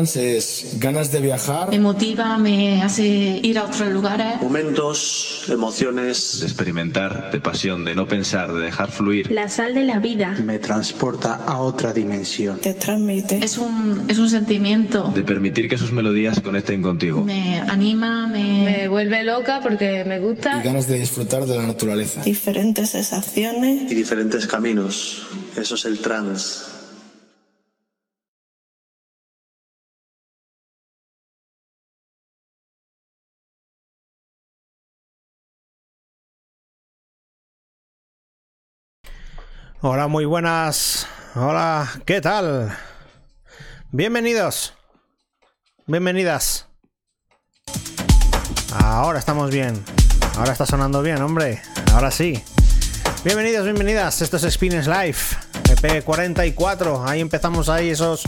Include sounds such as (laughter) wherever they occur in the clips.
música trance es ganas de viajar. Me motiva, me hace ir a otros lugares. Momentos, emociones. De experimentar, de pasión, de no pensar, de dejar fluir. La sal de la vida. Me transporta a otra dimensión. Te transmite. Es un, es un sentimiento. De permitir que sus melodías conecten contigo. Me anima, me... me vuelve loca porque me gusta. Y ganas de disfrutar de la naturaleza. Diferentes sensaciones. Y diferentes caminos. Eso es el trance. Hola, muy buenas. Hola, ¿qué tal? Bienvenidos. Bienvenidas. Ahora estamos bien. Ahora está sonando bien, hombre. Ahora sí. Bienvenidos, bienvenidas. Esto es Spines Live. EP44. Ahí empezamos ahí esos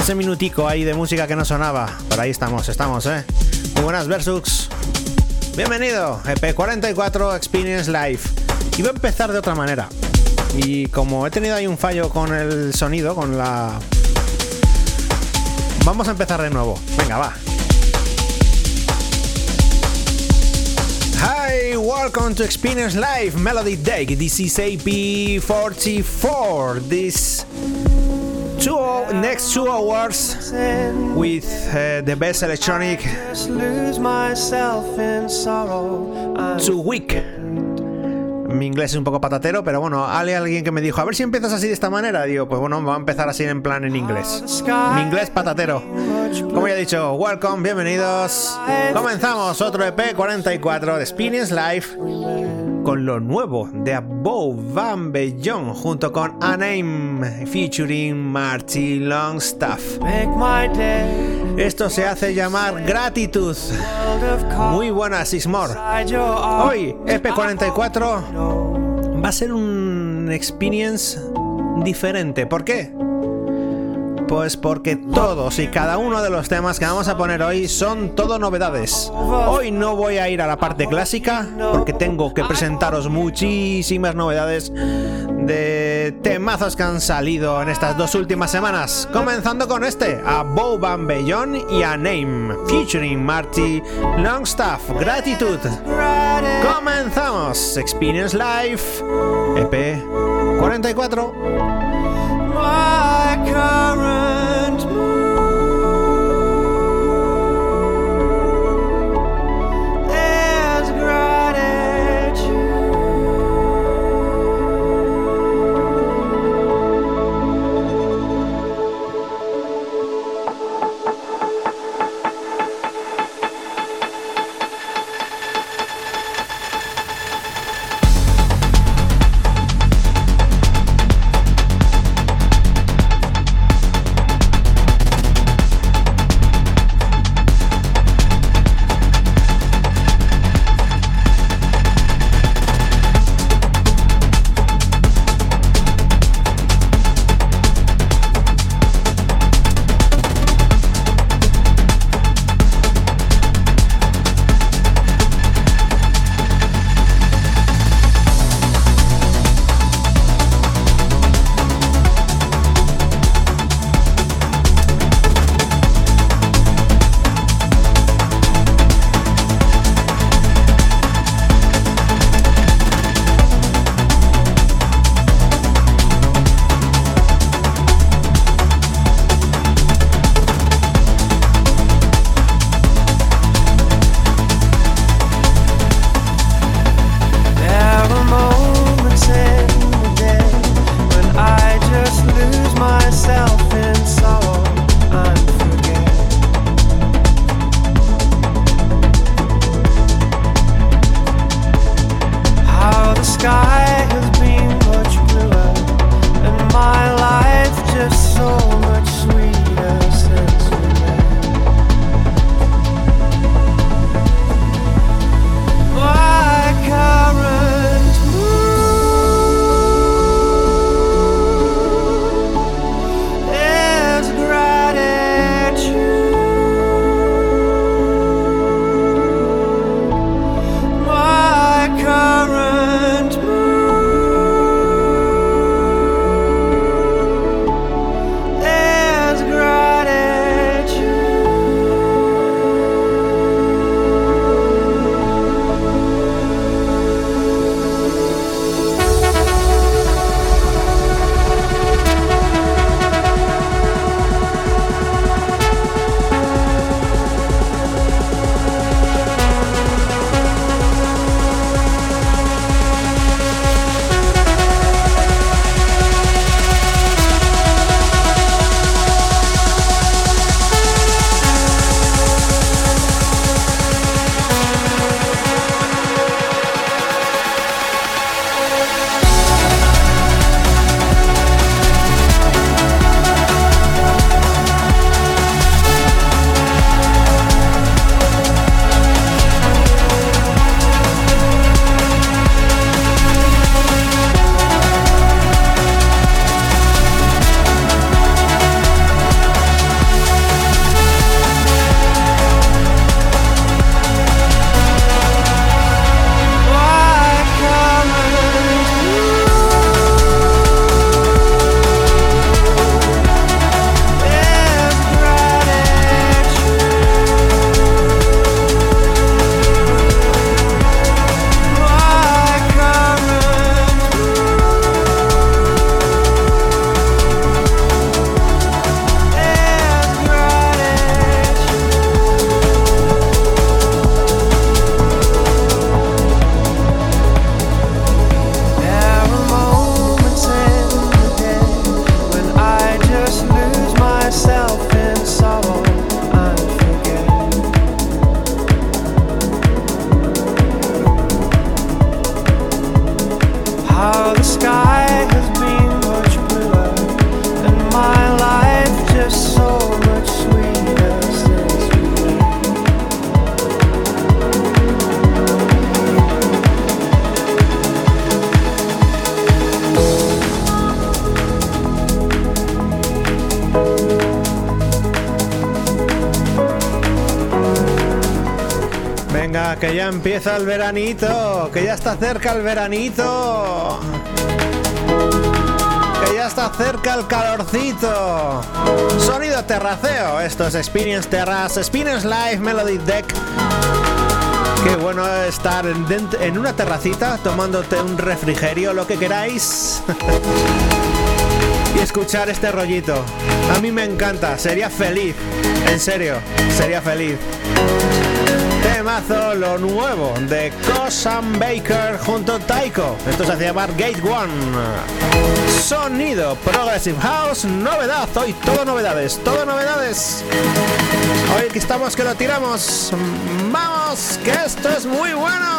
ese minutico ahí de música que no sonaba. Pero ahí estamos, estamos, eh. Muy buenas Versux. Bienvenido. EP44 Experience Live. Y voy a empezar de otra manera. Y como he tenido ahí un fallo con el sonido, con la... Vamos a empezar de nuevo. Venga, va. Hi, welcome to Experience Live Melody Deck. This is AP44. This two next two hours with uh, the best electronic two week mi inglés es un poco patatero, pero bueno, hay alguien que me dijo, a ver si empiezas así de esta manera. Digo, pues bueno, va a empezar así en plan en inglés. Mi inglés patatero. Como ya he dicho, welcome, bienvenidos. Comenzamos otro EP 44 de Experience Live con lo nuevo de Above Van Beyond junto con A Name featuring Marty Longstaff. Esto se hace llamar gratitud. Muy buena, Sismore. Hoy, EP44 va a ser un experience diferente. ¿Por qué? Pues porque todos y cada uno de los temas que vamos a poner hoy son todo novedades. Hoy no voy a ir a la parte clásica porque tengo que presentaros muchísimas novedades de temazos que han salido en estas dos últimas semanas. Comenzando con este, a Bow Van y a Name, featuring Marty Longstaff. Gratitud. Comenzamos. Experience Life, EP 44. current empieza el veranito, que ya está cerca el veranito. Que ya está cerca el calorcito. Sonido terraceo, esto es Experience Terrace, Experience Live Melody Deck. Qué bueno estar en una terracita tomándote un refrigerio, lo que queráis. (laughs) y escuchar este rollito. A mí me encanta, sería feliz. En serio, sería feliz. Temazo lo nuevo de Cosam Baker junto a Taiko. Esto se hace llamar Gate One. Sonido Progressive House, novedad. Hoy todo novedades, todo novedades. Hoy que estamos que lo tiramos. Vamos, que esto es muy bueno.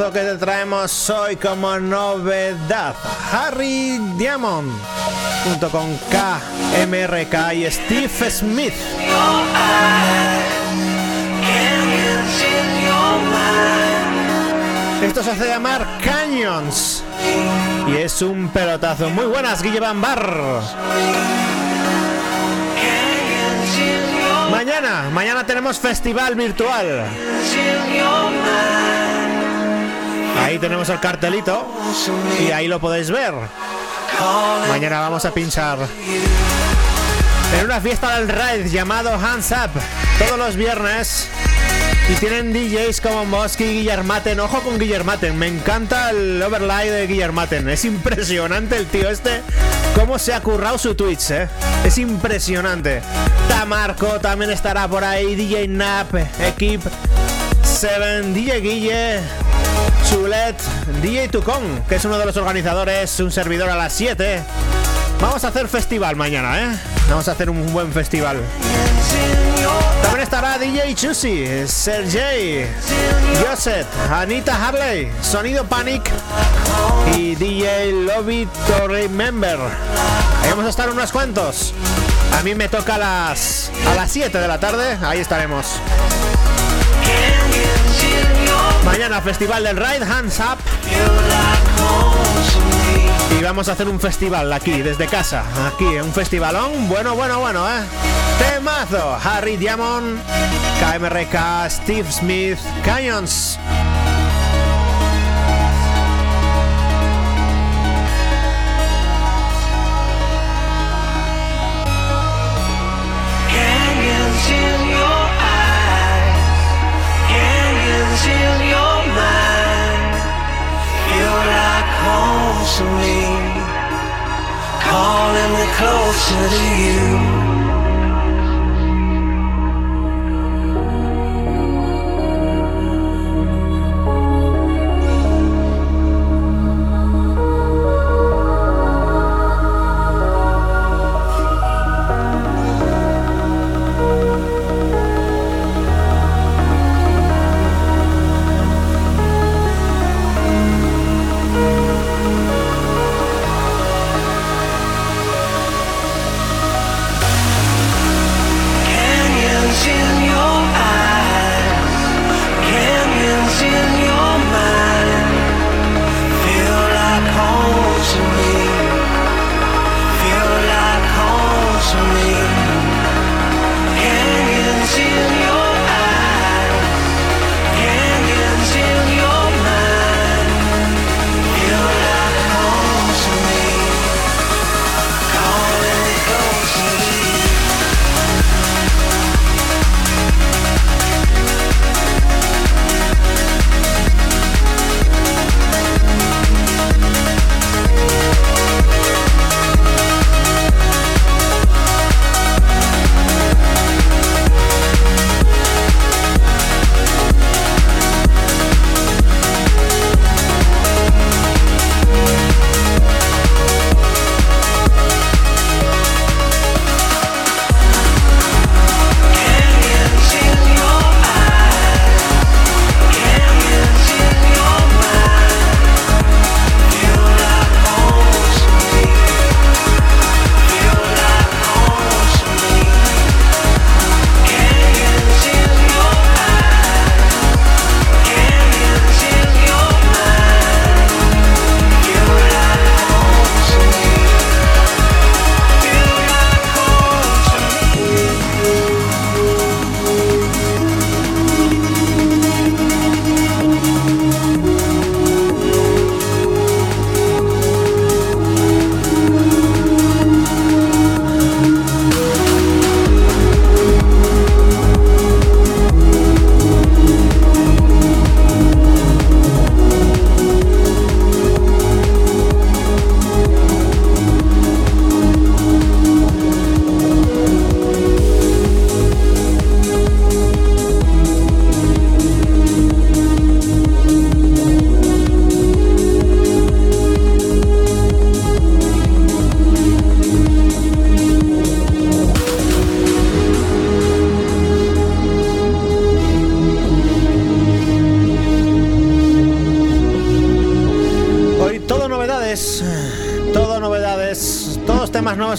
Temazo que te traemos hoy como novedad. Harry Diamond junto con KMRK y Steve Smith. Esto se hace llamar Canyons. Y es un pelotazo. Muy buenas, Guille Bambar. Mañana, mañana tenemos festival virtual. Ahí tenemos el cartelito y ahí lo podéis ver. Mañana vamos a pinchar en una fiesta del raid llamado Hands Up todos los viernes. Y tienen DJs como Mosky Guillermaten. Ojo con Guillermaten. Me encanta el overlay de Guillermaten. Es impresionante el tío este. Cómo se ha currado su Twitch, ¿eh? Es impresionante. Tamarco también estará por ahí. DJ Nap, Equip, Seven, DJ Guille, Chulet, DJ Tucón, que es uno de los organizadores, un servidor a las 7. Vamos a hacer festival mañana, ¿eh? Vamos a hacer un buen festival. También estará DJ Chusi, Sergey, Joseph, Anita Harley, Sonido Panic y DJ Lobby to Remember. Ahí vamos a estar unos cuantos. A mí me toca las, a las 7 de la tarde, ahí estaremos. Mañana Festival del Ride, Hands Up. Y vamos a hacer un festival aquí, desde casa. Aquí, un festivalón. Bueno, bueno, bueno, ¿eh? Temazo. Harry Diamond, KMRK, Steve Smith, Canyons. To me, calling me closer to you.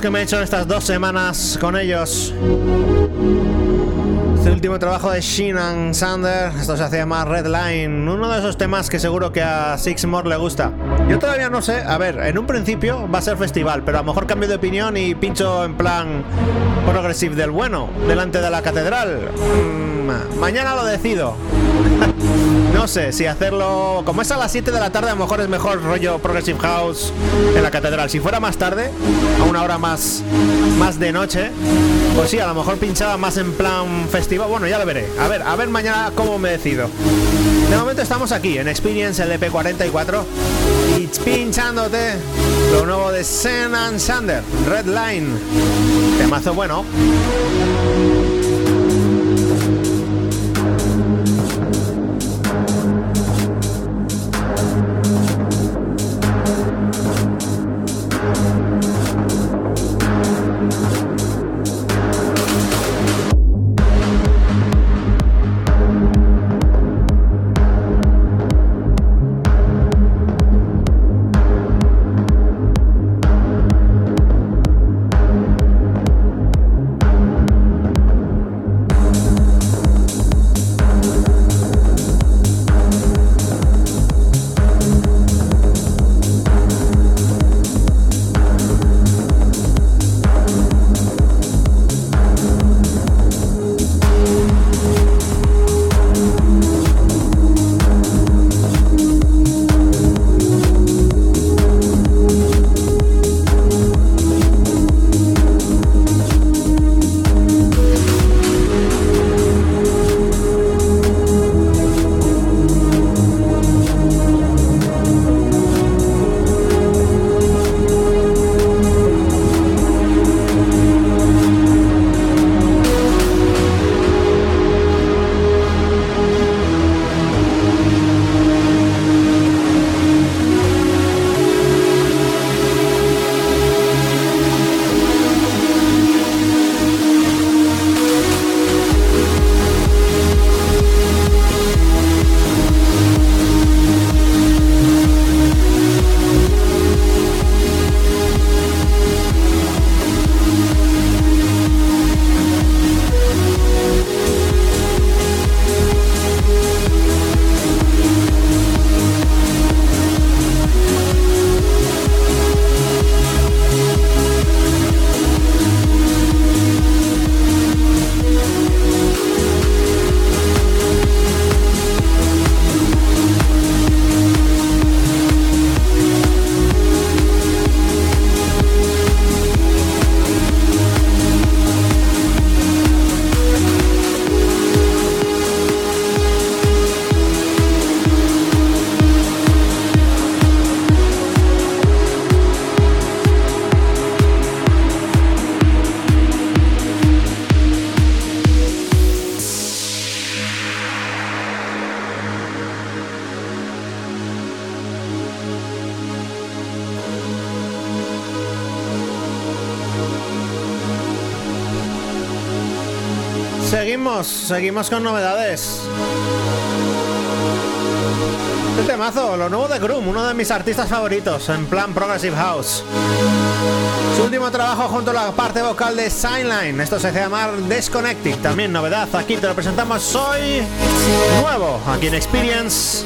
Que me he hecho estas dos semanas con ellos. Este último trabajo de Sheen Sander, esto se hace llamar Red Line, uno de esos temas que seguro que a Sixmore le gusta. Yo todavía no sé, a ver, en un principio va a ser festival, pero a lo mejor cambio de opinión y pincho en plan progressive del bueno, delante de la catedral. Mm, mañana lo decido. (laughs) no sé si hacerlo. Como es a las 7 de la tarde, a lo mejor es mejor rollo Progressive House en la catedral. Si fuera más tarde, a una hora más, más de noche, pues sí, a lo mejor pinchaba más en plan festival. Bueno, ya lo veré. A ver, a ver mañana cómo me decido. De momento estamos aquí en Experience LP44 y pinchándote lo nuevo de Sen and Sander, Red Line. Temazo bueno. Seguimos, con novedades. Este temazo, lo nuevo de Groom, uno de mis artistas favoritos, en plan Progressive House. Su último trabajo junto a la parte vocal de Signline, esto se hace llamar Disconnecting, también novedad, aquí te lo presentamos hoy, nuevo, aquí en Experience.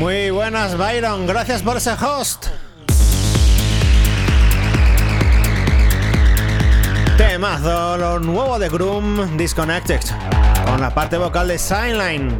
Muy buenas, Byron, gracias por ese host. Temazo, lo nuevo de Groom Disconnected, con la parte vocal de Signline.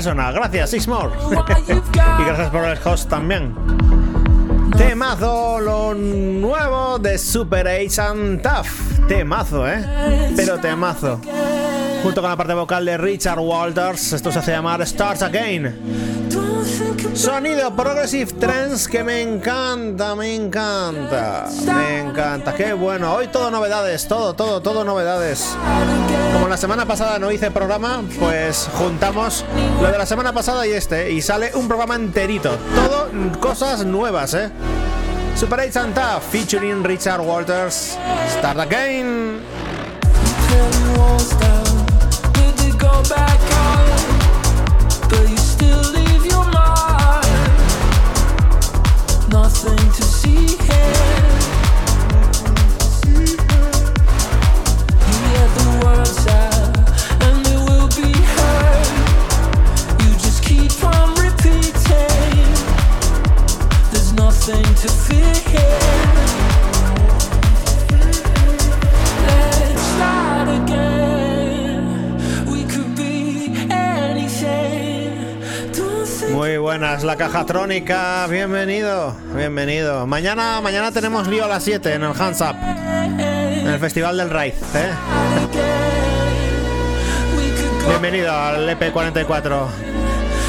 Persona. Gracias, Sixmore. (laughs) y gracias por el host también. Temazo, lo nuevo de Super Ace and Tough. Temazo, ¿eh? Pero temazo. Junto con la parte vocal de Richard Walters, esto se hace llamar Starts Again. Sonido Progressive Trance que me encanta, me encanta, me encanta. Qué bueno, hoy todo novedades, todo, todo, todo novedades. Como la semana pasada no hice programa, pues juntamos lo de la semana pasada y este, y sale un programa enterito. Todo cosas nuevas, ¿eh? Super 8 Santa featuring Richard Walters. Start again. Buenas, la caja trónica. Bienvenido, bienvenido. Mañana, mañana tenemos lío a las 7 en el Hands Up, en el Festival del Raid. ¿eh? Bienvenido al EP44.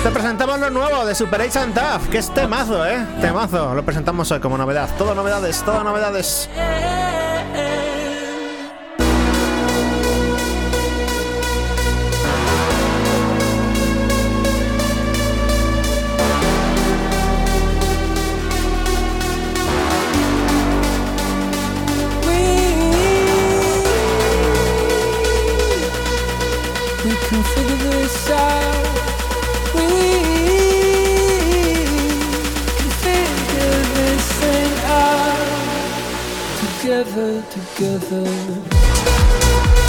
Te presentamos lo nuevo de Super 8 and Tough, que es temazo, ¿eh? Temazo. Lo presentamos hoy como novedad. Todo novedades, todo novedades. ever together.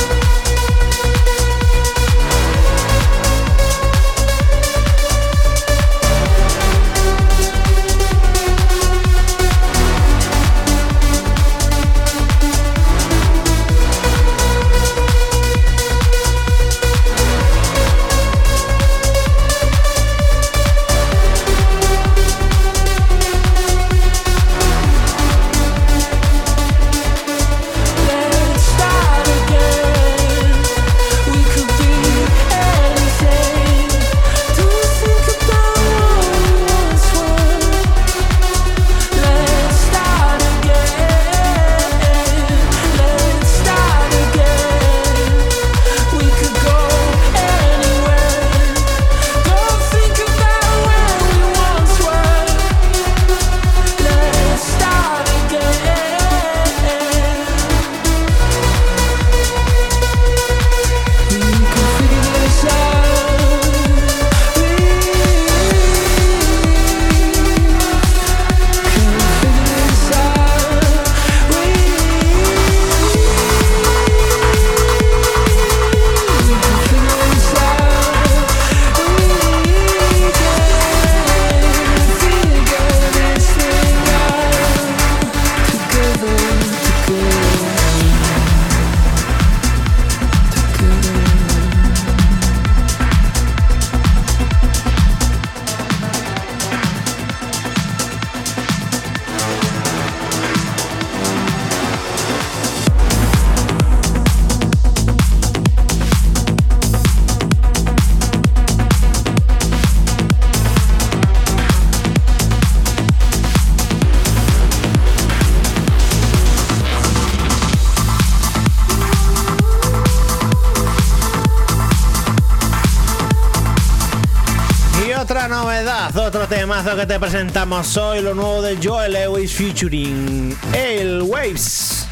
Que te presentamos hoy, lo nuevo de Joel Lewis featuring El Waves.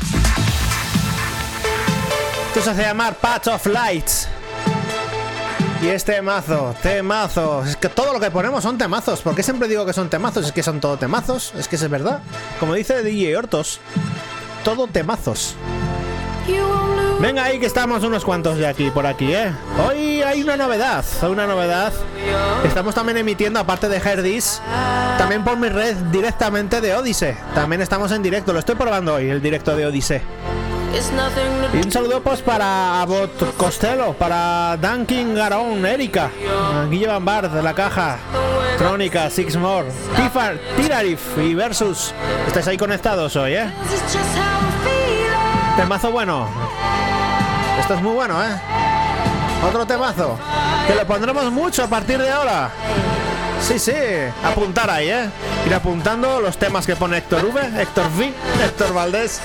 Esto se hace llamar Patch of Lights. Y es temazo, temazo. Es que todo lo que ponemos son temazos. ¿Por qué siempre digo que son temazos? Es que son todo temazos. Es que es verdad. Como dice DJ Hortos, todo temazos. Venga ahí que estamos unos cuantos de aquí por aquí, ¿eh? Hoy hay una novedad, una novedad. Estamos también emitiendo, aparte de Herdis, también por mi red directamente de Odyssey. También estamos en directo, lo estoy probando hoy, el directo de Odyssey. Y un saludo pues para Bot Costello, para Duncan Garón, Erika, Guille Bambard de la caja, Trónica, Six More, Tifar, Tirarif y Versus. Estáis ahí conectados hoy, ¿eh? Temazo bueno. Esto es muy bueno, ¿eh? Otro temazo. Que le pondremos mucho a partir de ahora. Sí, sí. Apuntar ahí, ¿eh? Ir apuntando los temas que pone Héctor V, Héctor V, Héctor Valdés.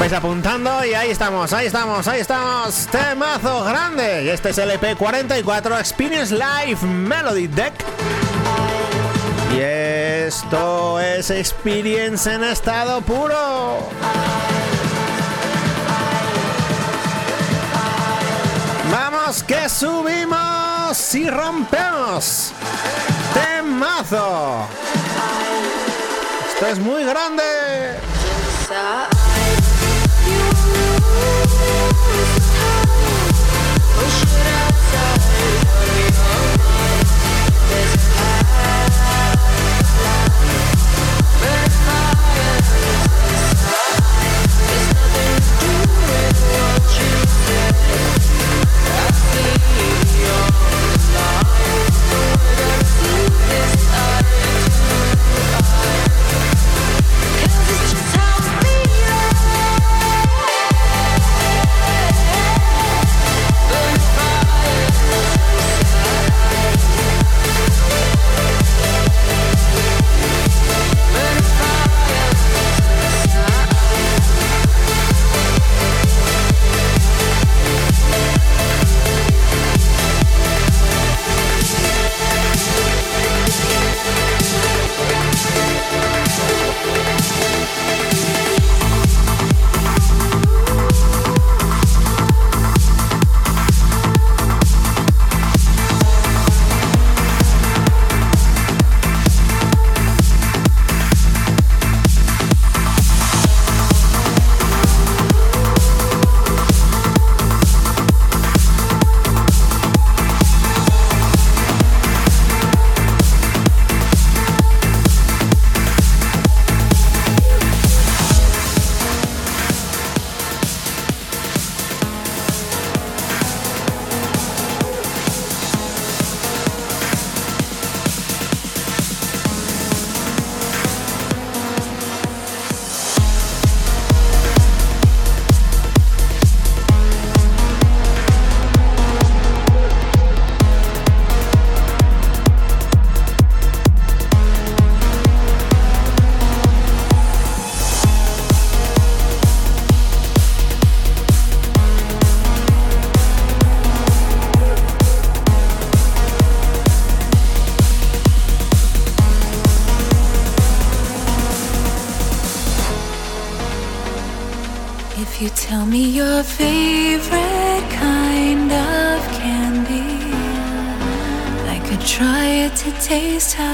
Vais apuntando y ahí estamos, ahí estamos, ahí estamos. Temazo grande. Y este es el EP44 Experience Live Melody Deck. Y esto es Experience en estado puro. Que subimos y rompemos. Temazo. Esto es muy grande.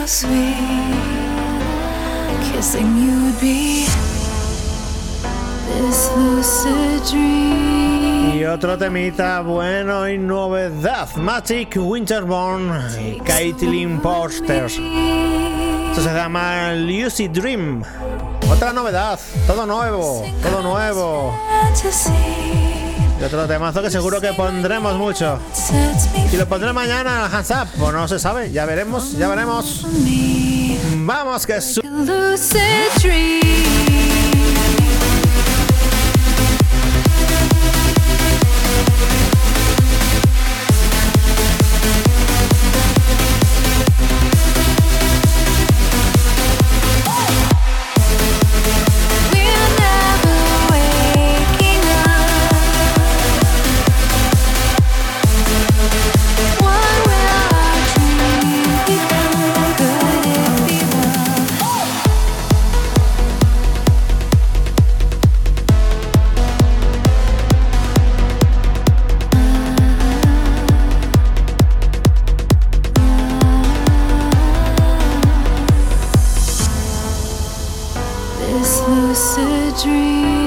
How sweet kissing you would be. This lucid dream. Y otro temita bueno y novedad. Magic Winterborn y Caitlin Porter. Esto se llama Lucid Dream. Otra novedad. Todo nuevo. Todo nuevo. Y otro temazo que seguro que pondremos mucho. Y lo pondré mañana al Hands Up. Pues no se sabe. Ya veremos. Ya veremos. Vamos que su... dream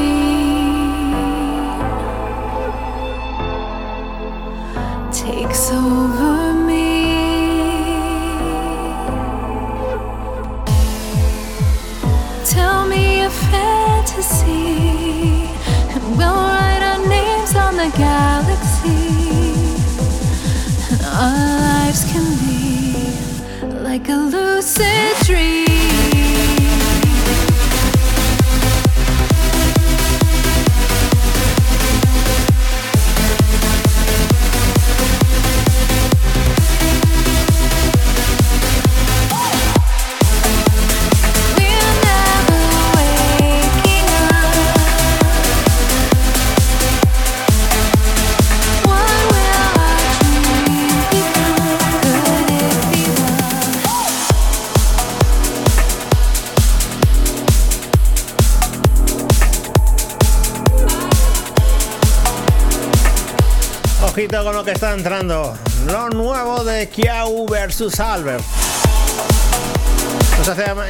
que está entrando. Lo nuevo de Kiau versus Albert.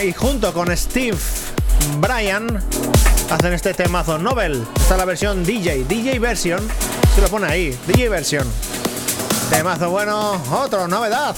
Y junto con Steve Bryan hacen este temazo Nobel. Esta es la versión DJ, DJ version. Se lo pone ahí, DJ version. Temazo bueno, otro, novedad.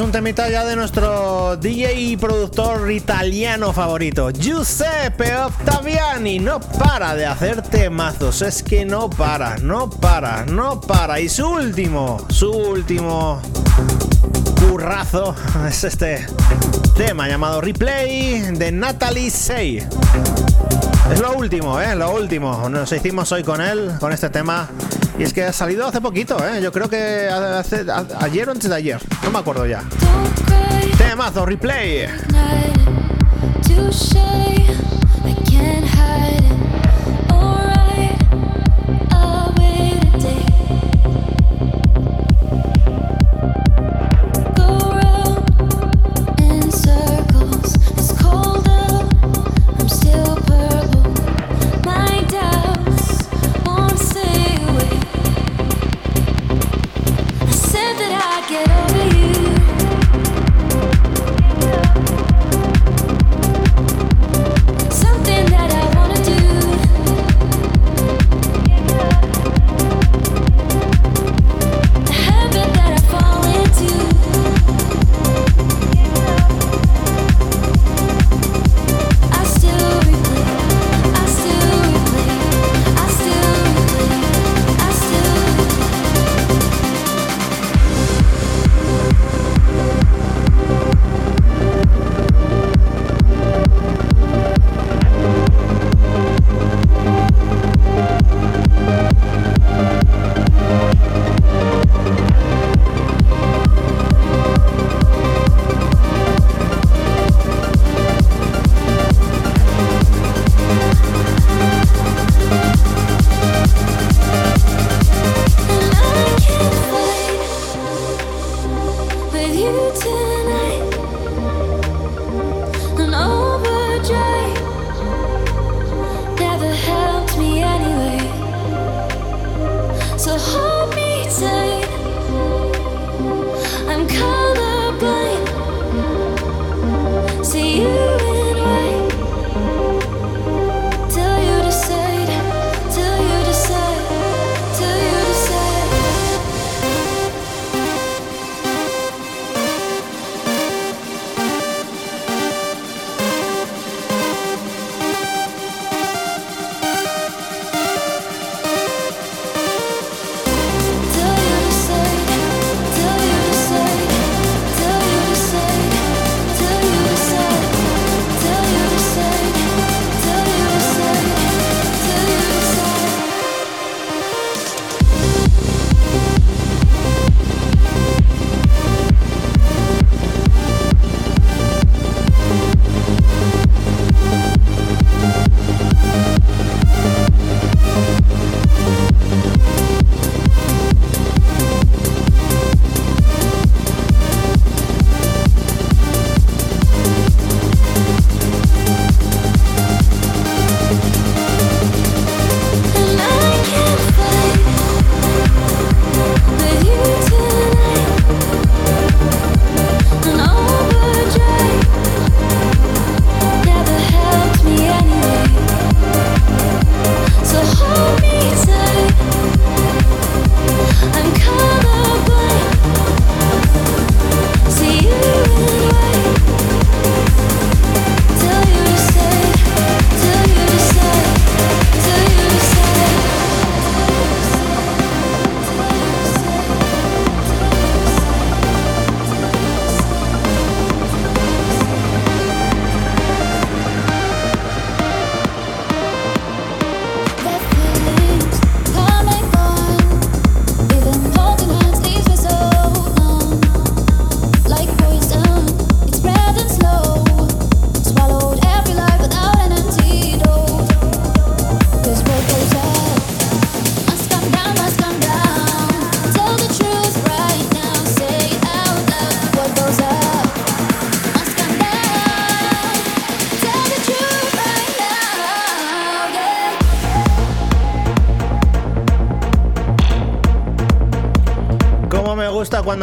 Un temita ya de nuestro DJ y productor italiano favorito, Giuseppe Ottaviani. No para de hacer temazos, es que no para, no para, no para. Y su último, su último currazo (laughs) es este tema llamado Replay de Natalie Say. Es lo último, ¿eh? Lo último. Nos hicimos hoy con él, con este tema. Y es que ha salido hace poquito, ¿eh? Yo creo que ayer o antes de ayer. No me acuerdo ya. Temazo, replay.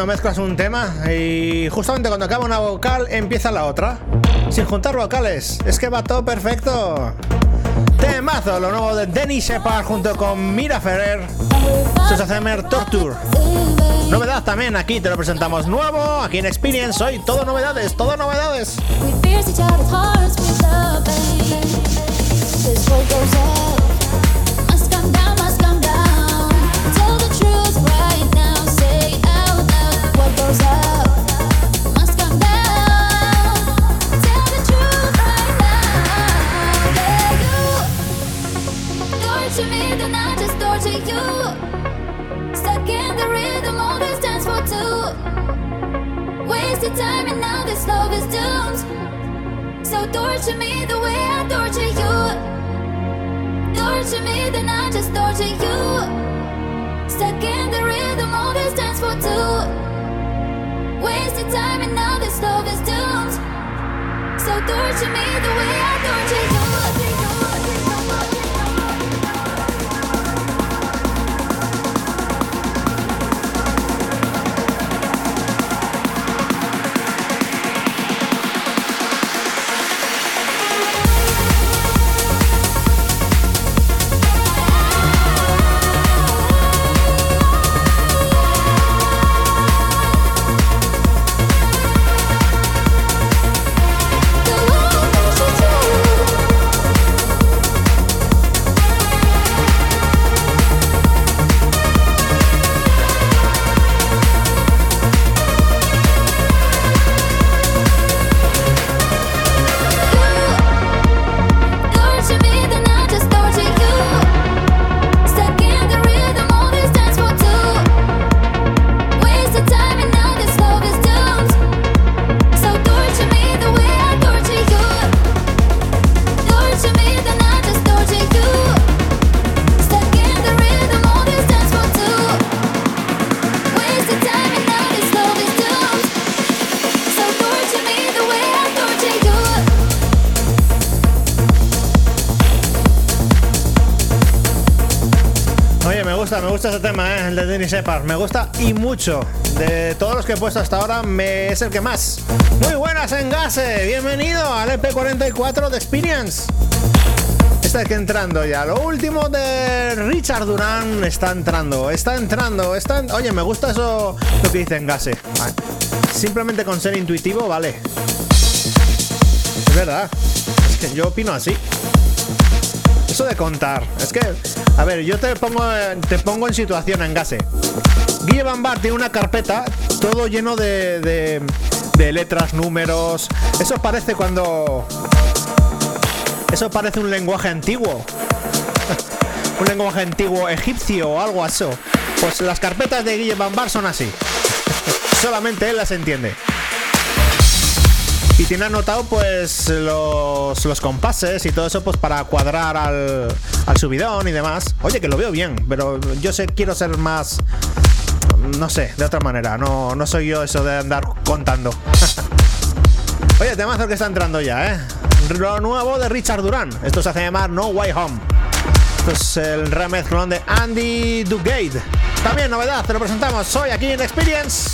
Cuando mezclas un tema y justamente cuando acaba una vocal empieza la otra. Sin juntar vocales. Es que va todo perfecto. Temazo, lo nuevo de Denny Shepard junto con Mira Ferrer. ACMR Torture. Novedad también aquí, te lo presentamos nuevo, aquí en Experience, hoy todo novedades, todo novedades. So torture me the way I ¿eh? Shepard. Me gusta y mucho. De todos los que he puesto hasta ahora, me es el que más. Muy buenas, Engase. Bienvenido al EP44 de Experience. Está que entrando ya. Lo último de Richard Durán está entrando. Está entrando. Está en- Oye, me gusta eso lo que dice Engase. Vale. Simplemente con ser intuitivo, vale. Es verdad. Es que yo opino así. Eso de contar. Es que, a ver, yo te pongo, te pongo en situación en gase. Guille Bambar tiene una carpeta todo lleno de, de, letras, números. Eso parece cuando. Eso parece un lenguaje antiguo. (laughs) un lenguaje antiguo egipcio o algo así. Pues las carpetas de Guille Bambar son así. (laughs) Solamente él las entiende. Y tiene anotado pues los, los compases y todo eso pues para cuadrar al, al subidón y demás. Oye, que lo veo bien, pero yo sé, quiero ser más... No sé, de otra manera. No, no soy yo eso de andar contando. (laughs) Oye, temazo que está entrando ya, ¿eh? Lo nuevo de Richard Durán. Esto se hace llamar No Way Home. Esto es el remezclón de Andy Dugade. También novedad, te lo presentamos hoy aquí en Experience.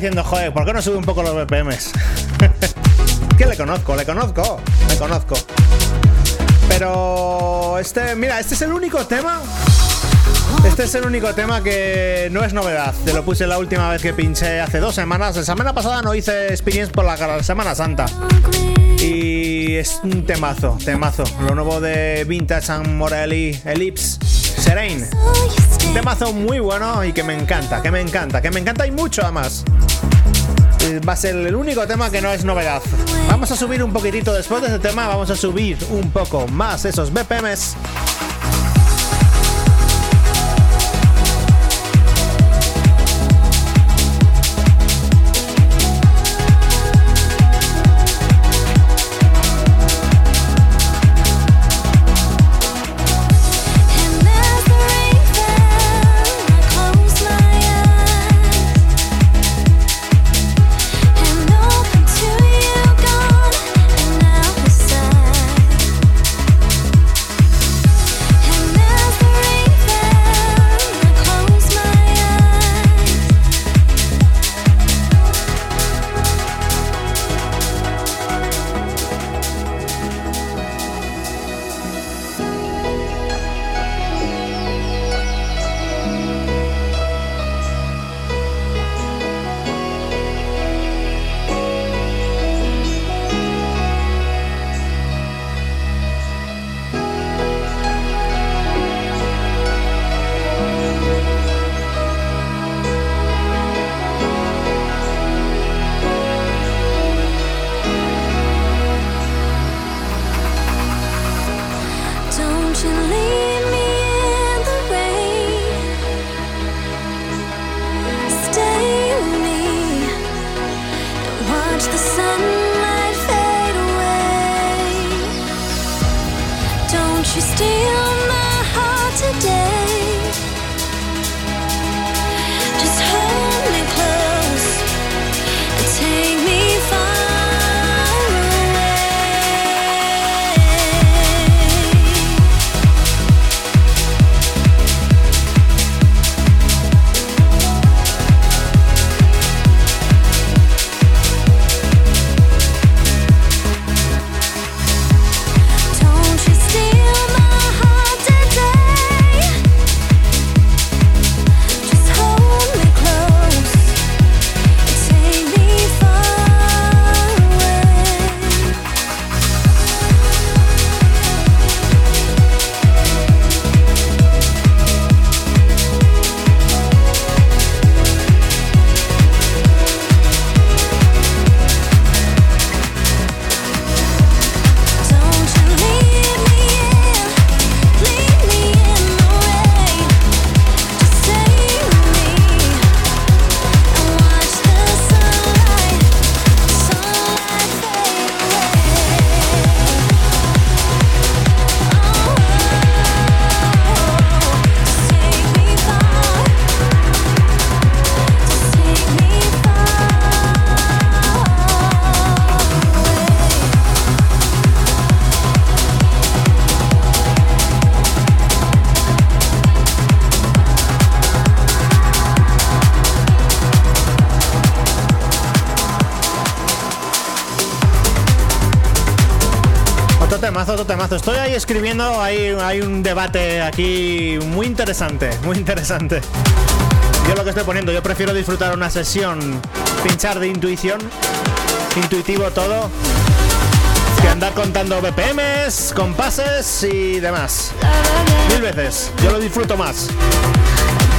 Diciendo, joder, ¿por qué no sube un poco los BPMs? (laughs) que le conozco, le conozco, le conozco. Pero este, mira, este es el único tema. Este es el único tema que no es novedad. Te lo puse la última vez que pinché hace dos semanas. La semana pasada no hice experience por la Semana Santa. Y es un temazo, temazo. Lo nuevo de Vintage and Morelli, Ellipse, Serene. Un temazo muy bueno y que me encanta, que me encanta, que me encanta y mucho además. Va a ser el único tema que no es novedad. Vamos a subir un poquitito después de este tema, vamos a subir un poco más esos BPMs. Estoy ahí escribiendo, hay, hay un debate aquí muy interesante, muy interesante. Yo lo que estoy poniendo, yo prefiero disfrutar una sesión, pinchar de intuición, intuitivo todo, que andar contando BPMs, compases y demás. Mil veces, yo lo disfruto más.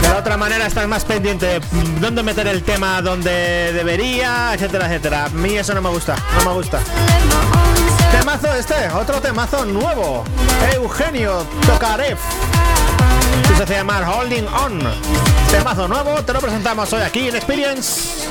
De la otra manera estás más pendiente de dónde meter el tema, donde debería, etcétera, etcétera. A mí eso no me gusta, no me gusta. Temazo este, otro temazo nuevo. Eugenio Tokarev. Que se hace llamar Holding On. Temazo nuevo, te lo presentamos hoy aquí en Experience.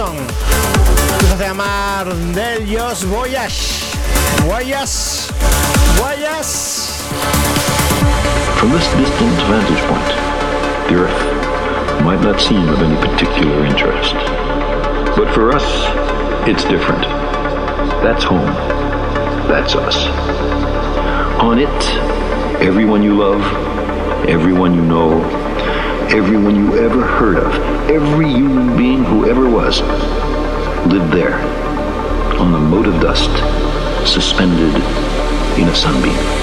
Nixon. Que se. Voyage. From this distant vantage point, the Earth might not seem of any particular interest. But for us, it's different. That's home. That's us. On it, everyone you love, everyone you know, everyone you ever heard of, every human being who ever was, lived there, on the mote of dust, suspended in a sunbeam.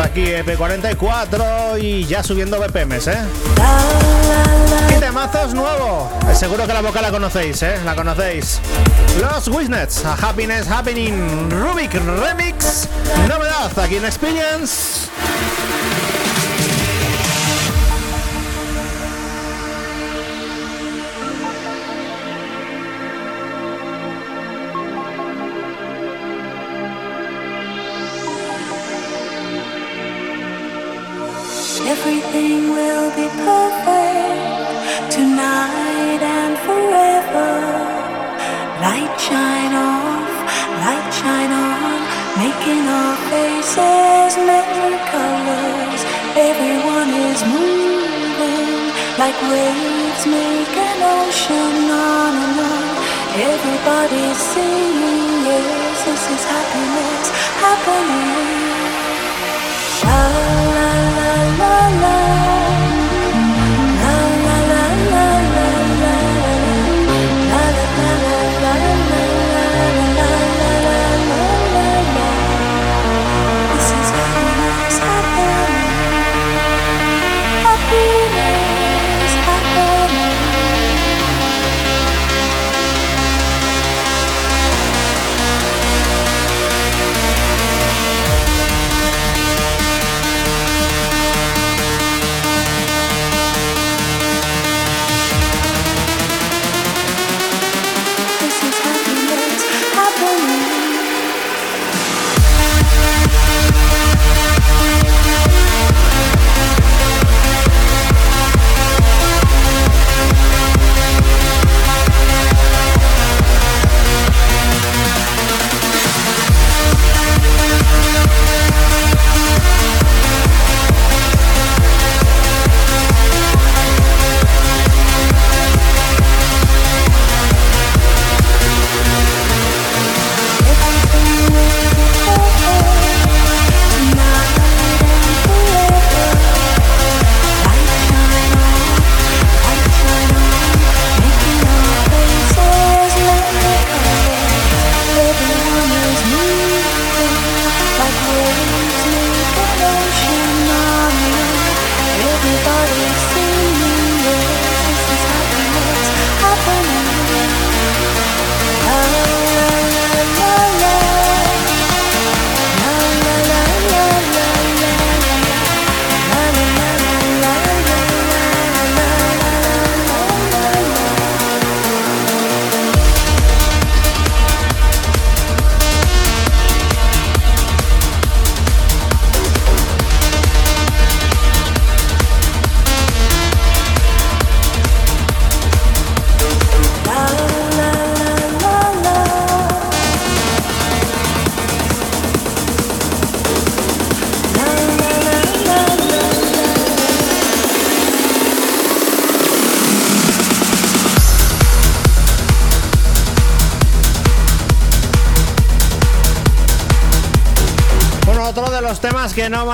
Aquí EP44 y ya subiendo BPMs, ¿eh? Y temazos nuevo. Seguro que la boca la conocéis, ¿eh? La conocéis. Los Wisnets, a Happiness Happening Rubik Remix. Novedad aquí en Experience. Waves make an ocean on and on. Everybody's singing, yes, this is happiness happening.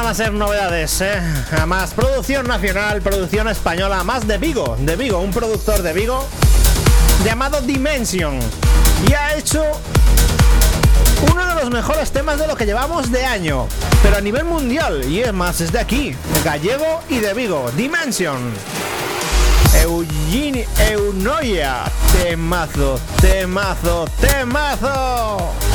Van a ser novedades, ¿eh? Producción nacional, producción española, más de Vigo, de Vigo, un productor de Vigo llamado Dimension. Y ha hecho uno de los mejores temas de lo que llevamos de año, pero a nivel mundial, y es más, es de aquí, gallego y de Vigo, Dimension. Eugene Eunoia, temazo, temazo, temazo.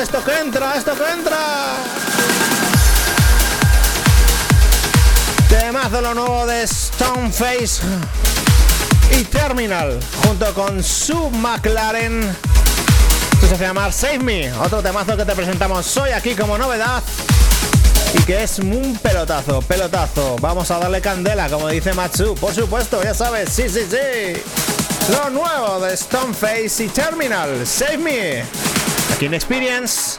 Esto que entra, esto que entra. Temazo lo nuevo de Stoneface y Terminal junto con Sub McLaren. Esto se llama Save Me, otro temazo que te presentamos hoy aquí como novedad y que es un pelotazo, pelotazo. Vamos a darle candela, como dice Matsu, por supuesto, ya sabes, sí, sí, sí. Lo nuevo de Stoneface y Terminal, Save Me. Aquí en Experience.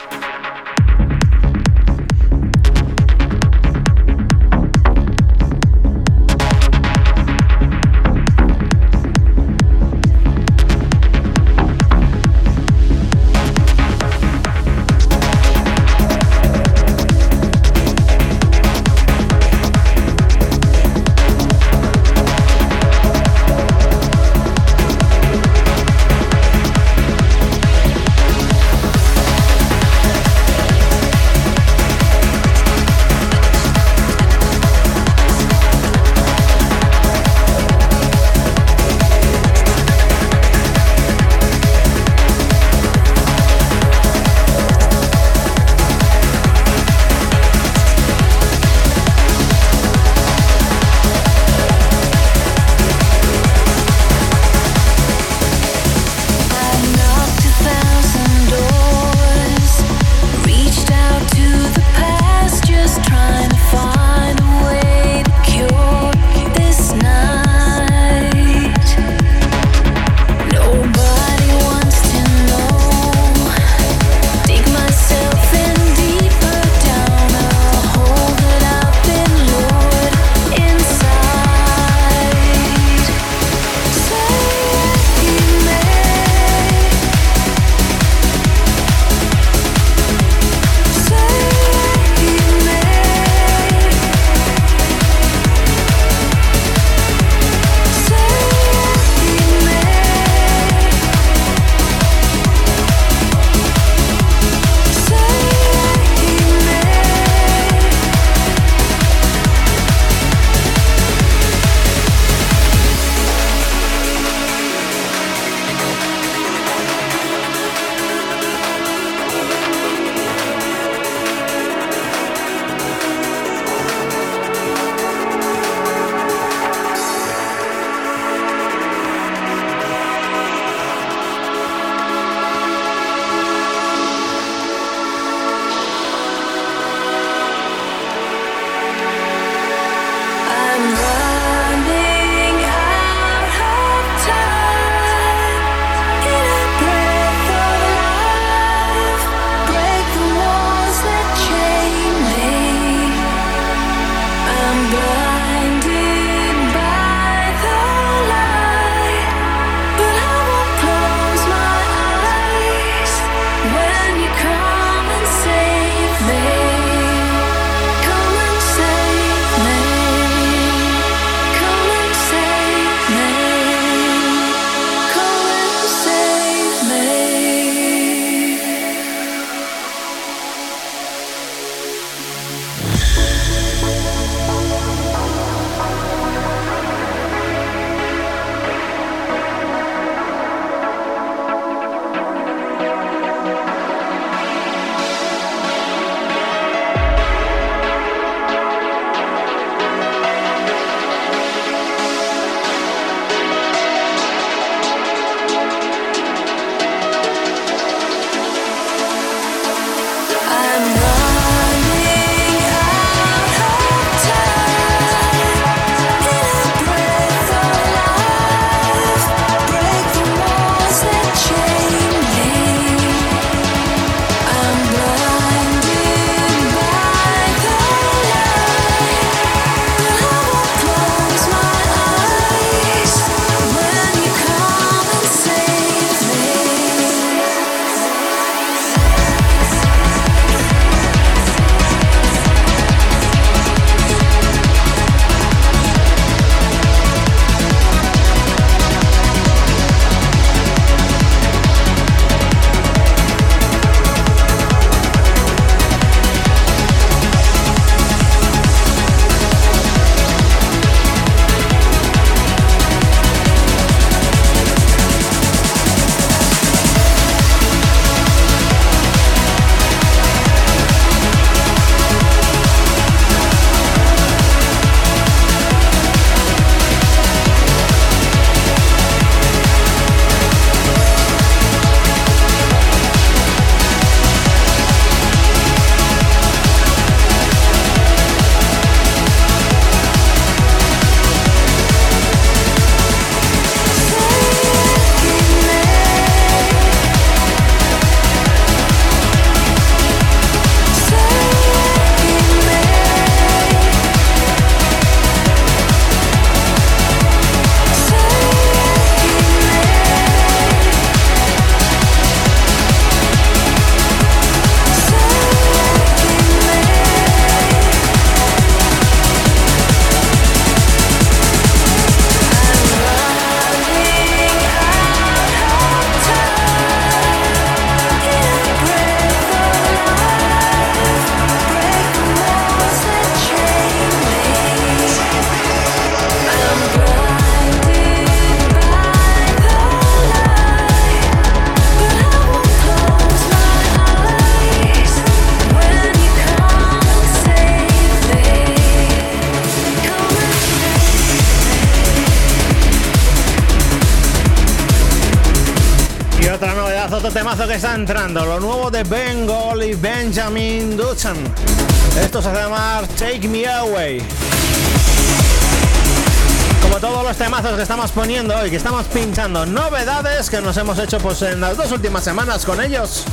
Estamos poniendo hoy, que estamos pinchando, novedades que nos hemos hecho pues en las dos últimas semanas con ellos.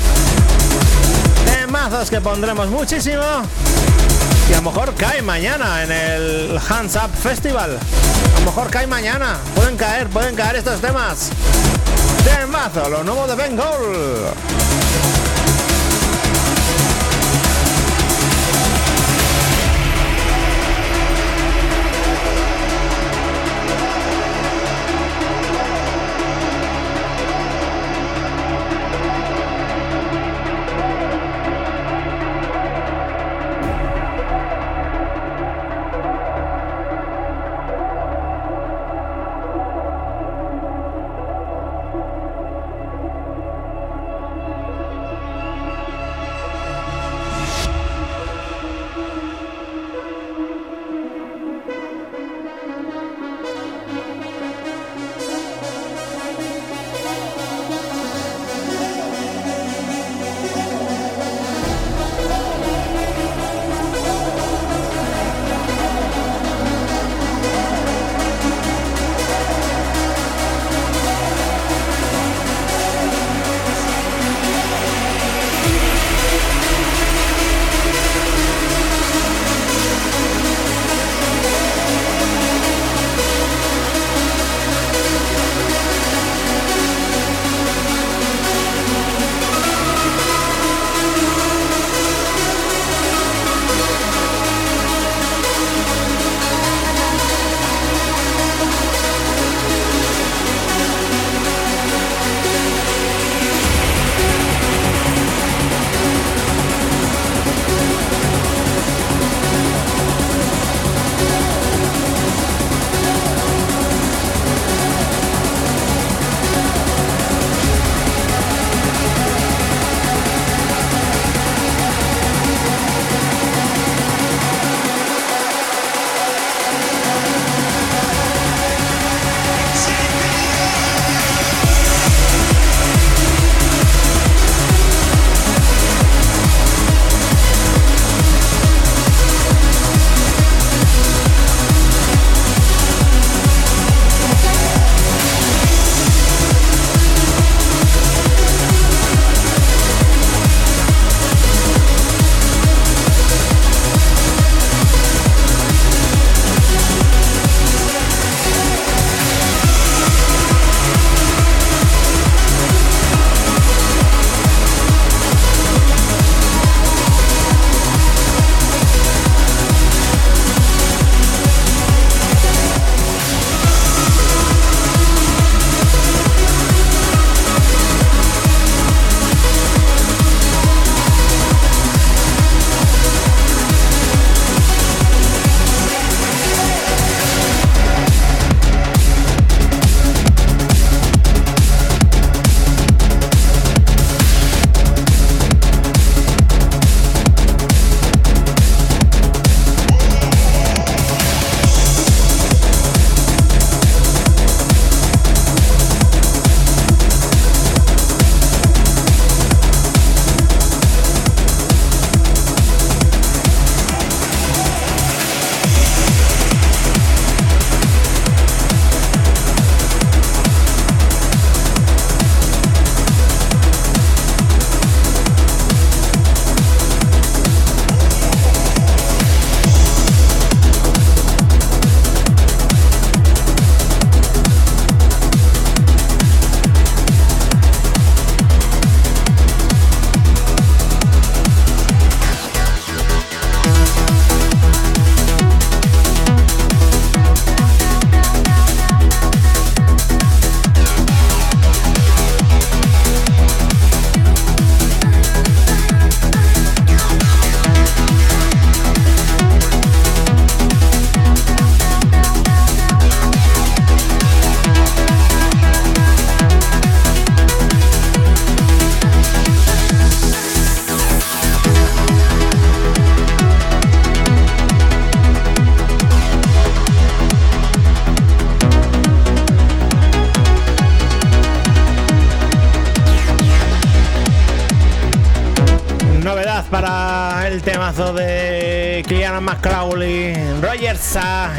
Temazos que pondremos muchísimo. Y a lo mejor cae mañana en el Hands Up Festival. A lo mejor cae mañana. Pueden caer, pueden caer estos temas. Temazo, lo nuevo de Ben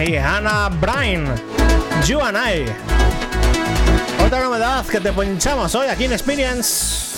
y Hannah Bryan, You and I. Otra novedad que te ponchamos hoy aquí en Experience.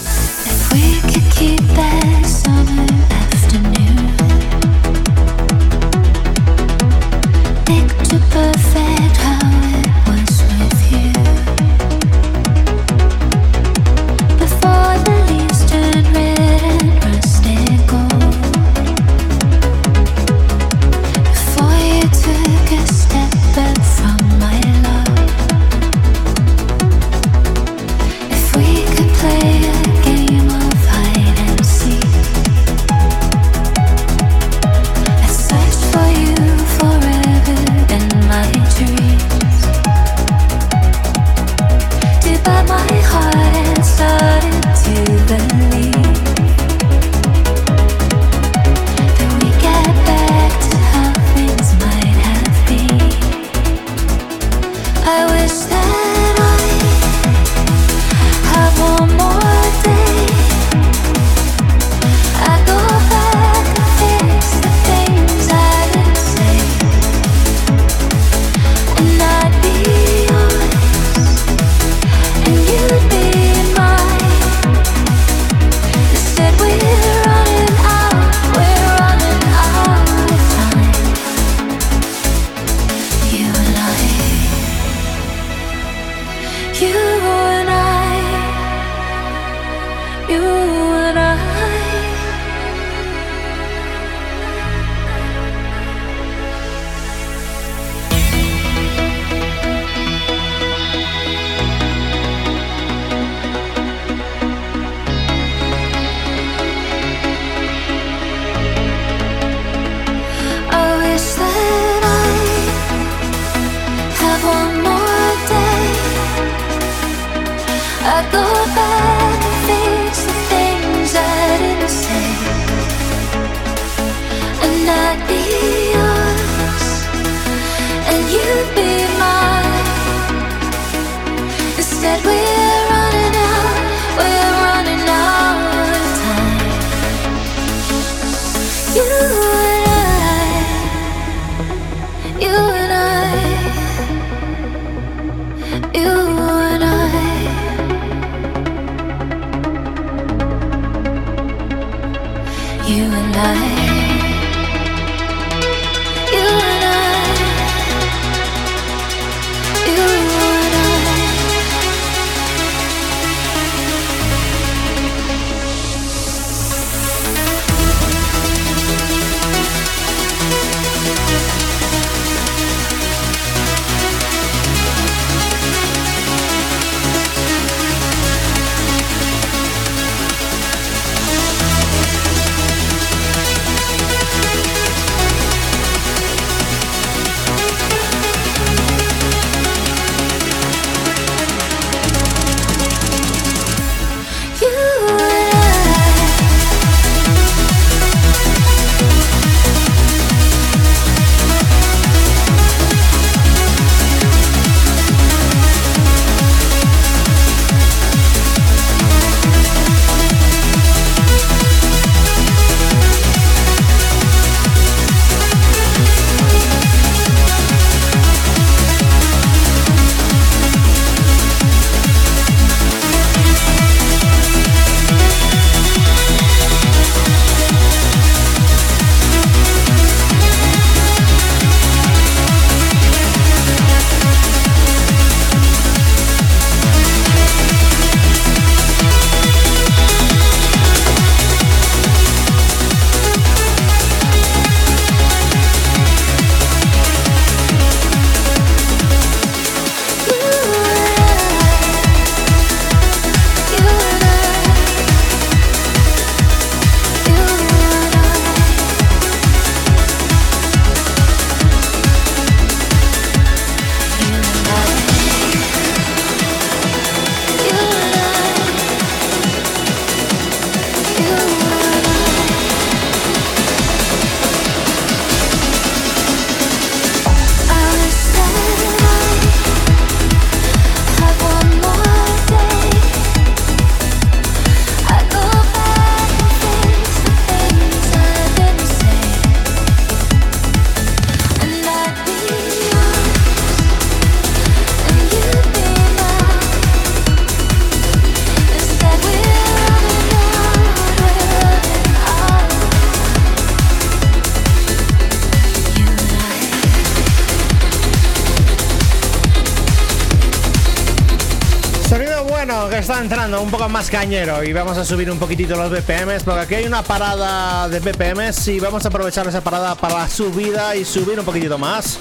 Gol. entrando un poco más cañero y vamos a subir un poquitito los BPMs porque aquí hay una parada de BPMs y vamos a aprovechar esa parada para la subida y subir un poquitito más.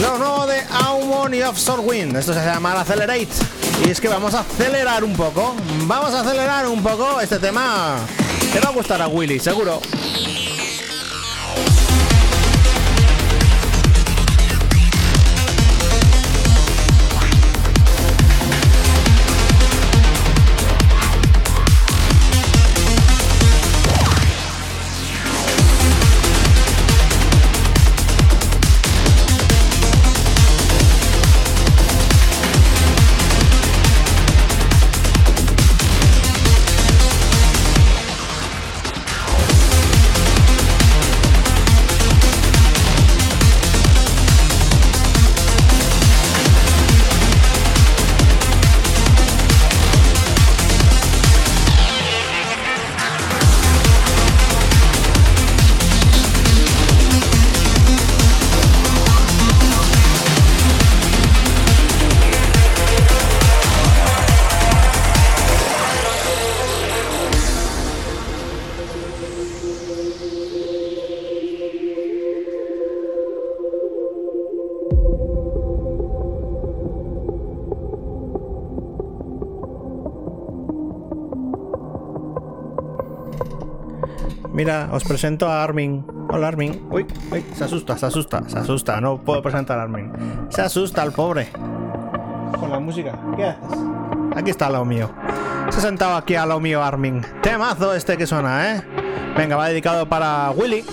Lo nuevo de Aumon y Offshore Wind, esto se llama Accelerate y es que vamos a acelerar un poco, vamos a acelerar un poco este tema que va a gustar a Willy, seguro. Mira, os presento a Armin. Hola Armin. Uy, uy, se asusta, se asusta, se asusta. No puedo presentar a Armin. Se asusta el pobre. Con la música. ¿Qué haces? Aquí está lo mío. Se ha sentado aquí a lo mío Armin. Temazo este que suena, ¿eh? Venga, va dedicado para Willy.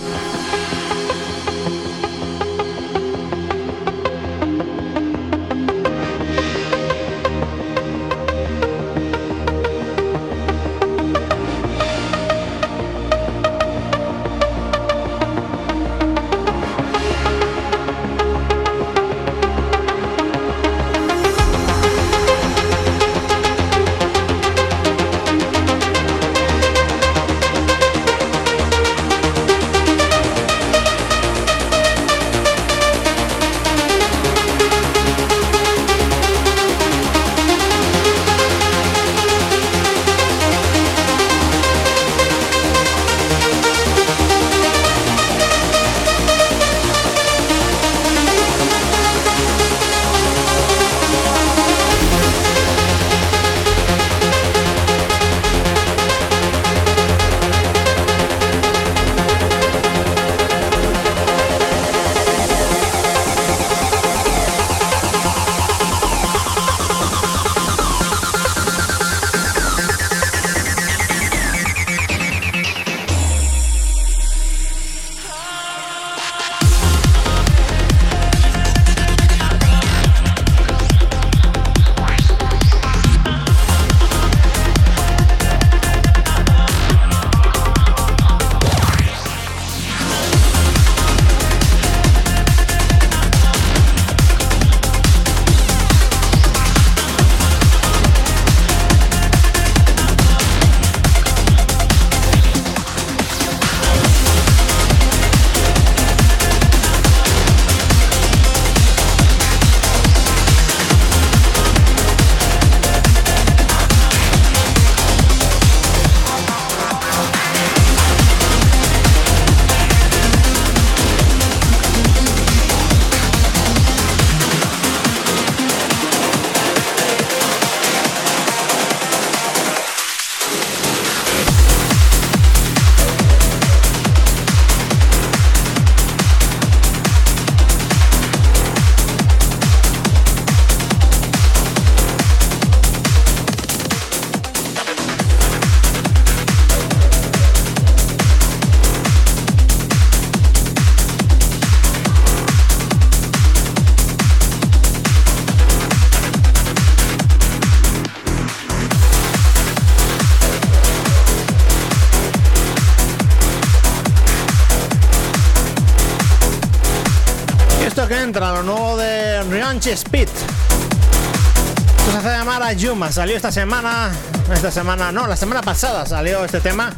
Ranch Speed. Esto se hace llamar a Yuma. Salió esta semana. Esta semana, no, la semana pasada salió este tema.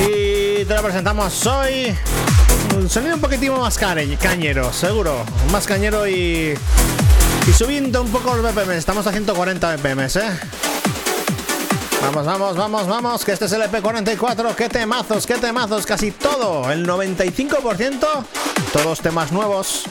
Y te lo presentamos hoy. Sonido un poquitín más cañero, seguro. Más cañero y. Y subiendo un poco los BPM. Estamos a 140 BPM, ¿eh? Vamos, vamos, vamos, vamos, que este es el EP44. Qué temazos, qué temazos, casi todo, el 95%, todos temas nuevos.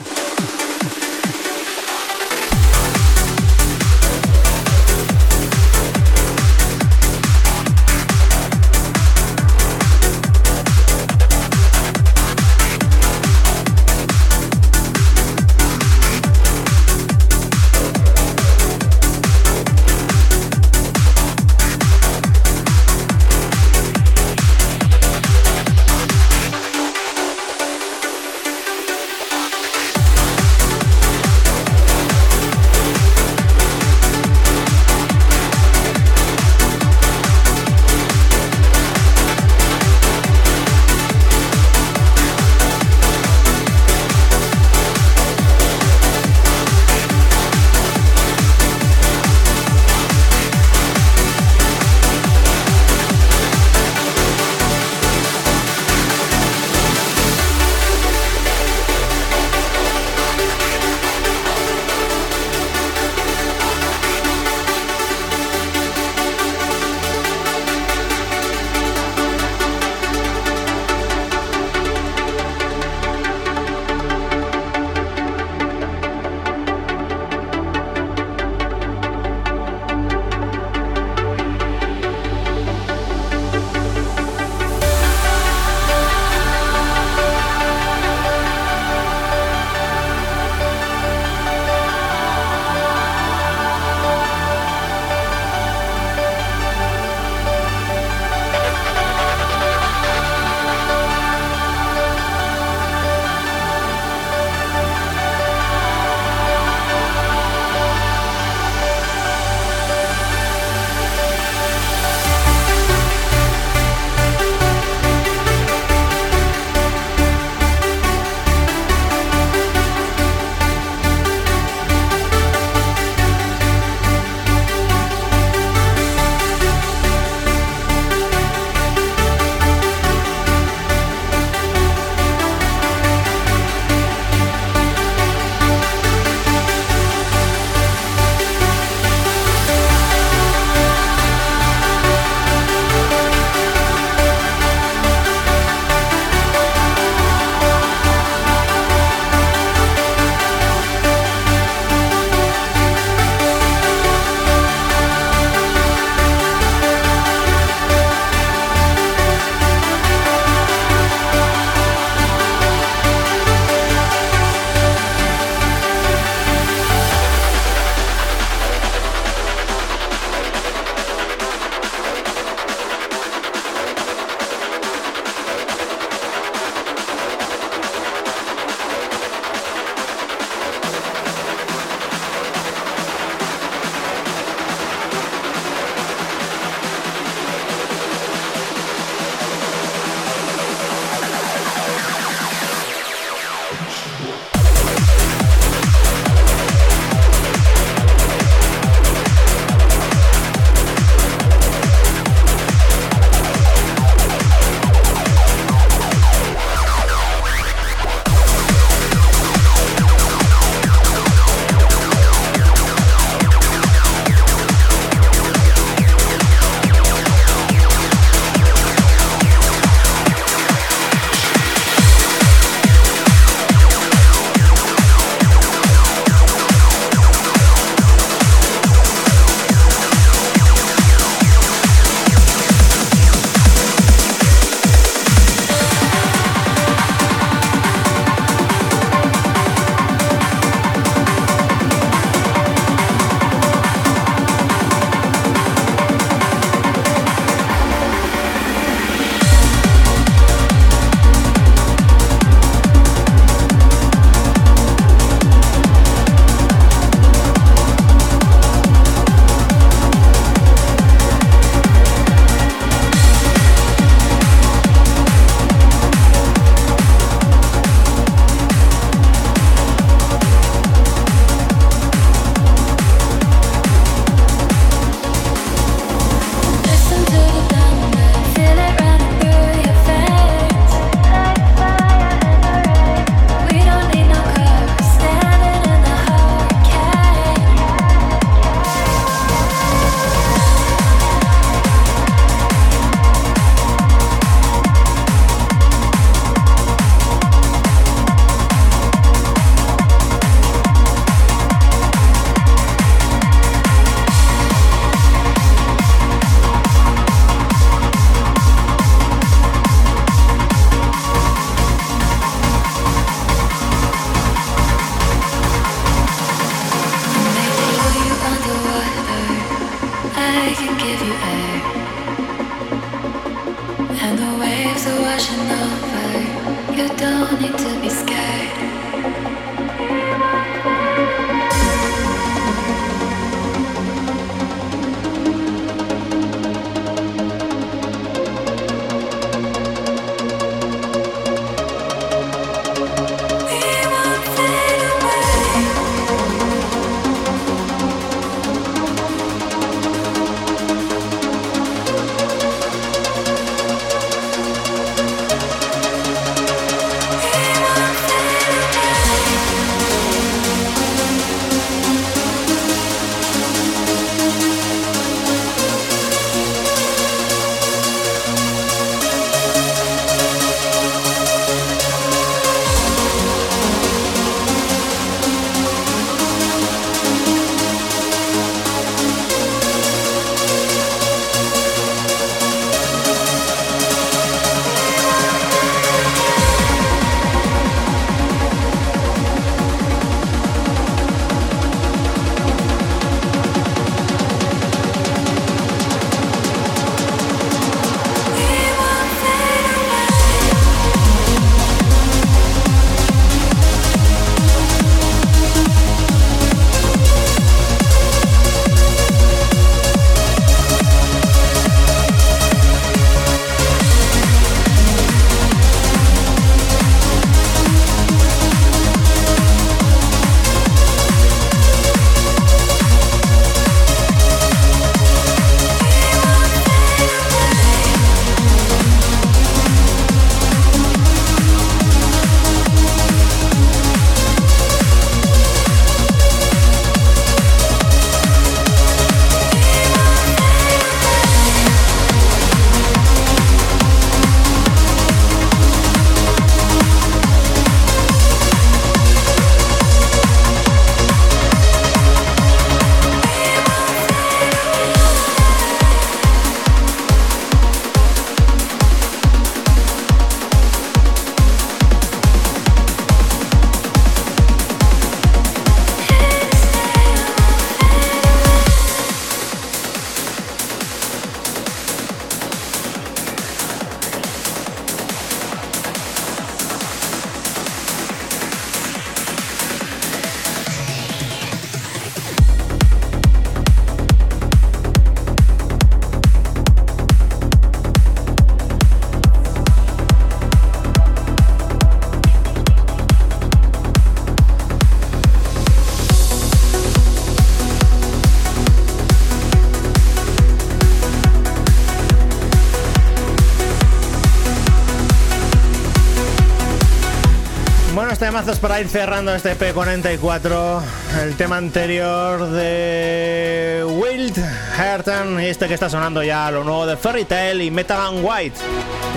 Temazos para ir cerrando este P44. El tema anterior de Wild Hearten y este que está sonando ya, lo nuevo de Fairy Tail y Metal and White.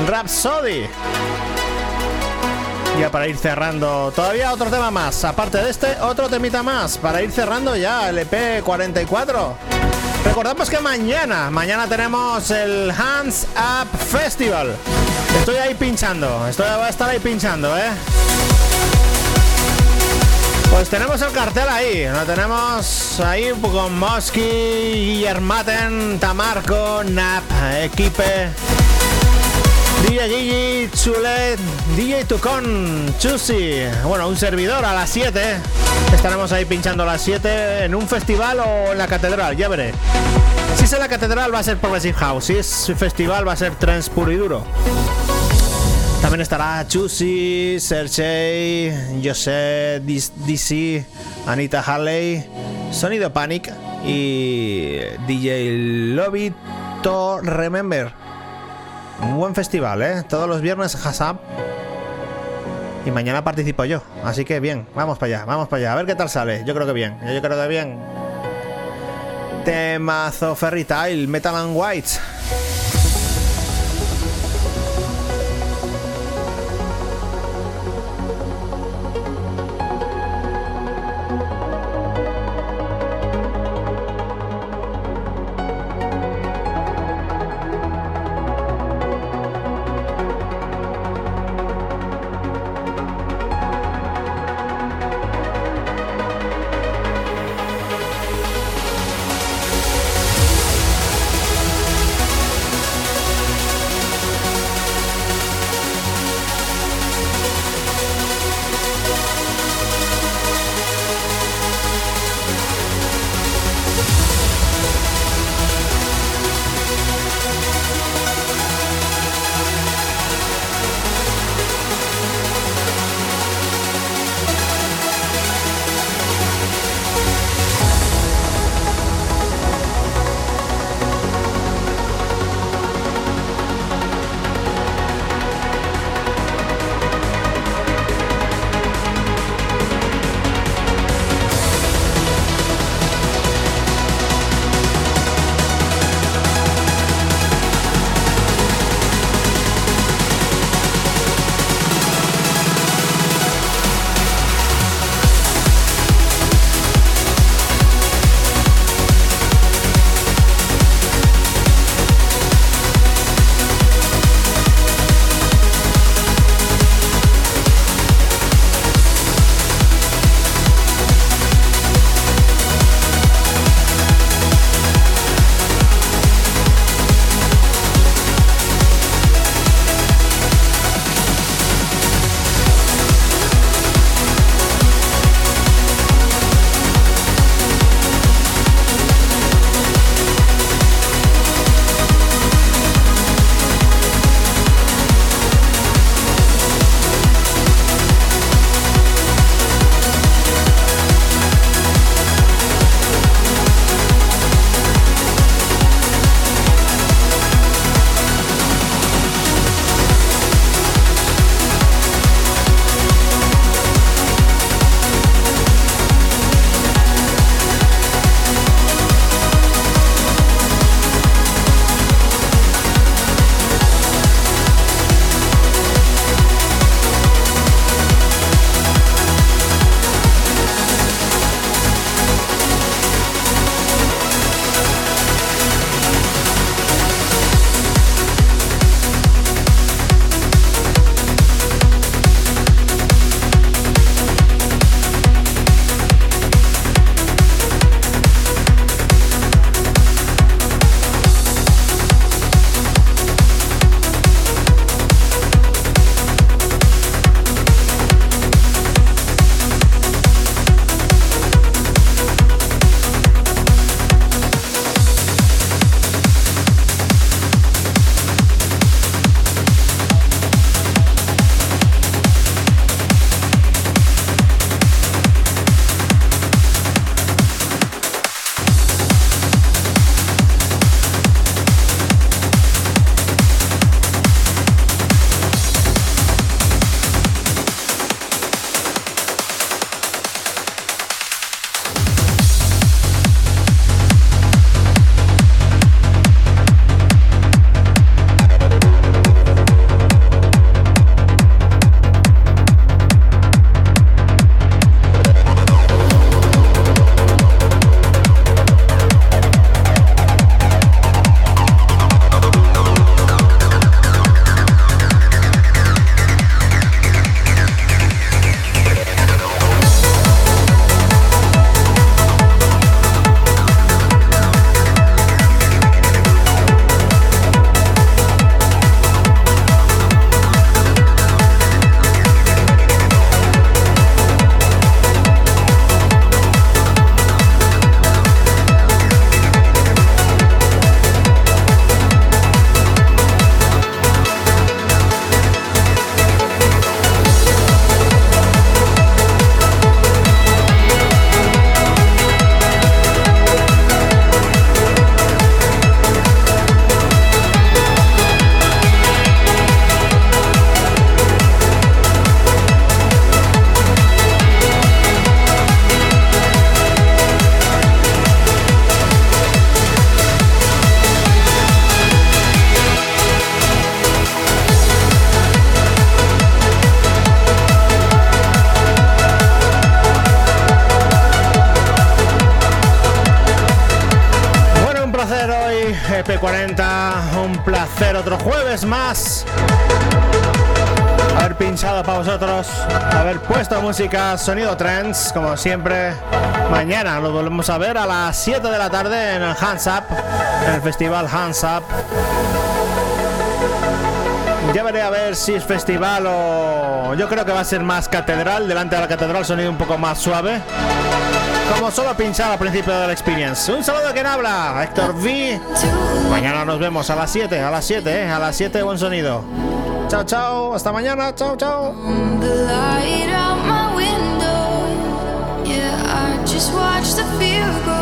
Rhapsody. Ya para ir cerrando, todavía otro tema más. Aparte de este, otro temita más. Para ir cerrando ya el EP44. Recordamos que mañana, mañana tenemos el Hands Up Festival. Estoy ahí pinchando, estoy, voy a estar ahí pinchando, ¿eh? Pues tenemos el cartel ahí, lo tenemos ahí con Mosky, Guillermaten, Tamarco, Nap, Equipe, DJ Gigi, Chulet, DJ Tucón, Chusi, bueno, un servidor a las 7. Estaremos ahí pinchando a las 7 en un festival o en la catedral, ya veré. Si es en la catedral va a ser Progressive House, si es festival va a ser trance puro y duro. También estará Chusi, Sergey, José, DC, Anita Harley, Sonido Panic y DJ Lobito Remember. Un buen festival, ¿eh? Todos los viernes Hasab. Y mañana participo yo. Así que bien, vamos para allá, vamos para allá. A ver qué tal sale. Yo creo que bien. Yo creo que bien. Temazo Fairy Tail, Metal and White. Sonido trends, como siempre. Mañana nos volvemos a ver a las 7 de la tarde en el Hands Up, en el festival Hands Up. Ya veré a ver si es festival o. Yo creo que va a ser más catedral. Delante de la catedral, sonido un poco más suave. Como solo pinchar al principio del experience. Un saludo a quien habla, Héctor V. Mañana nos vemos a las 7, a las 7, eh, a las 7, buen sonido. Chao, chao, hasta mañana, chao, chao. just watch the fear grow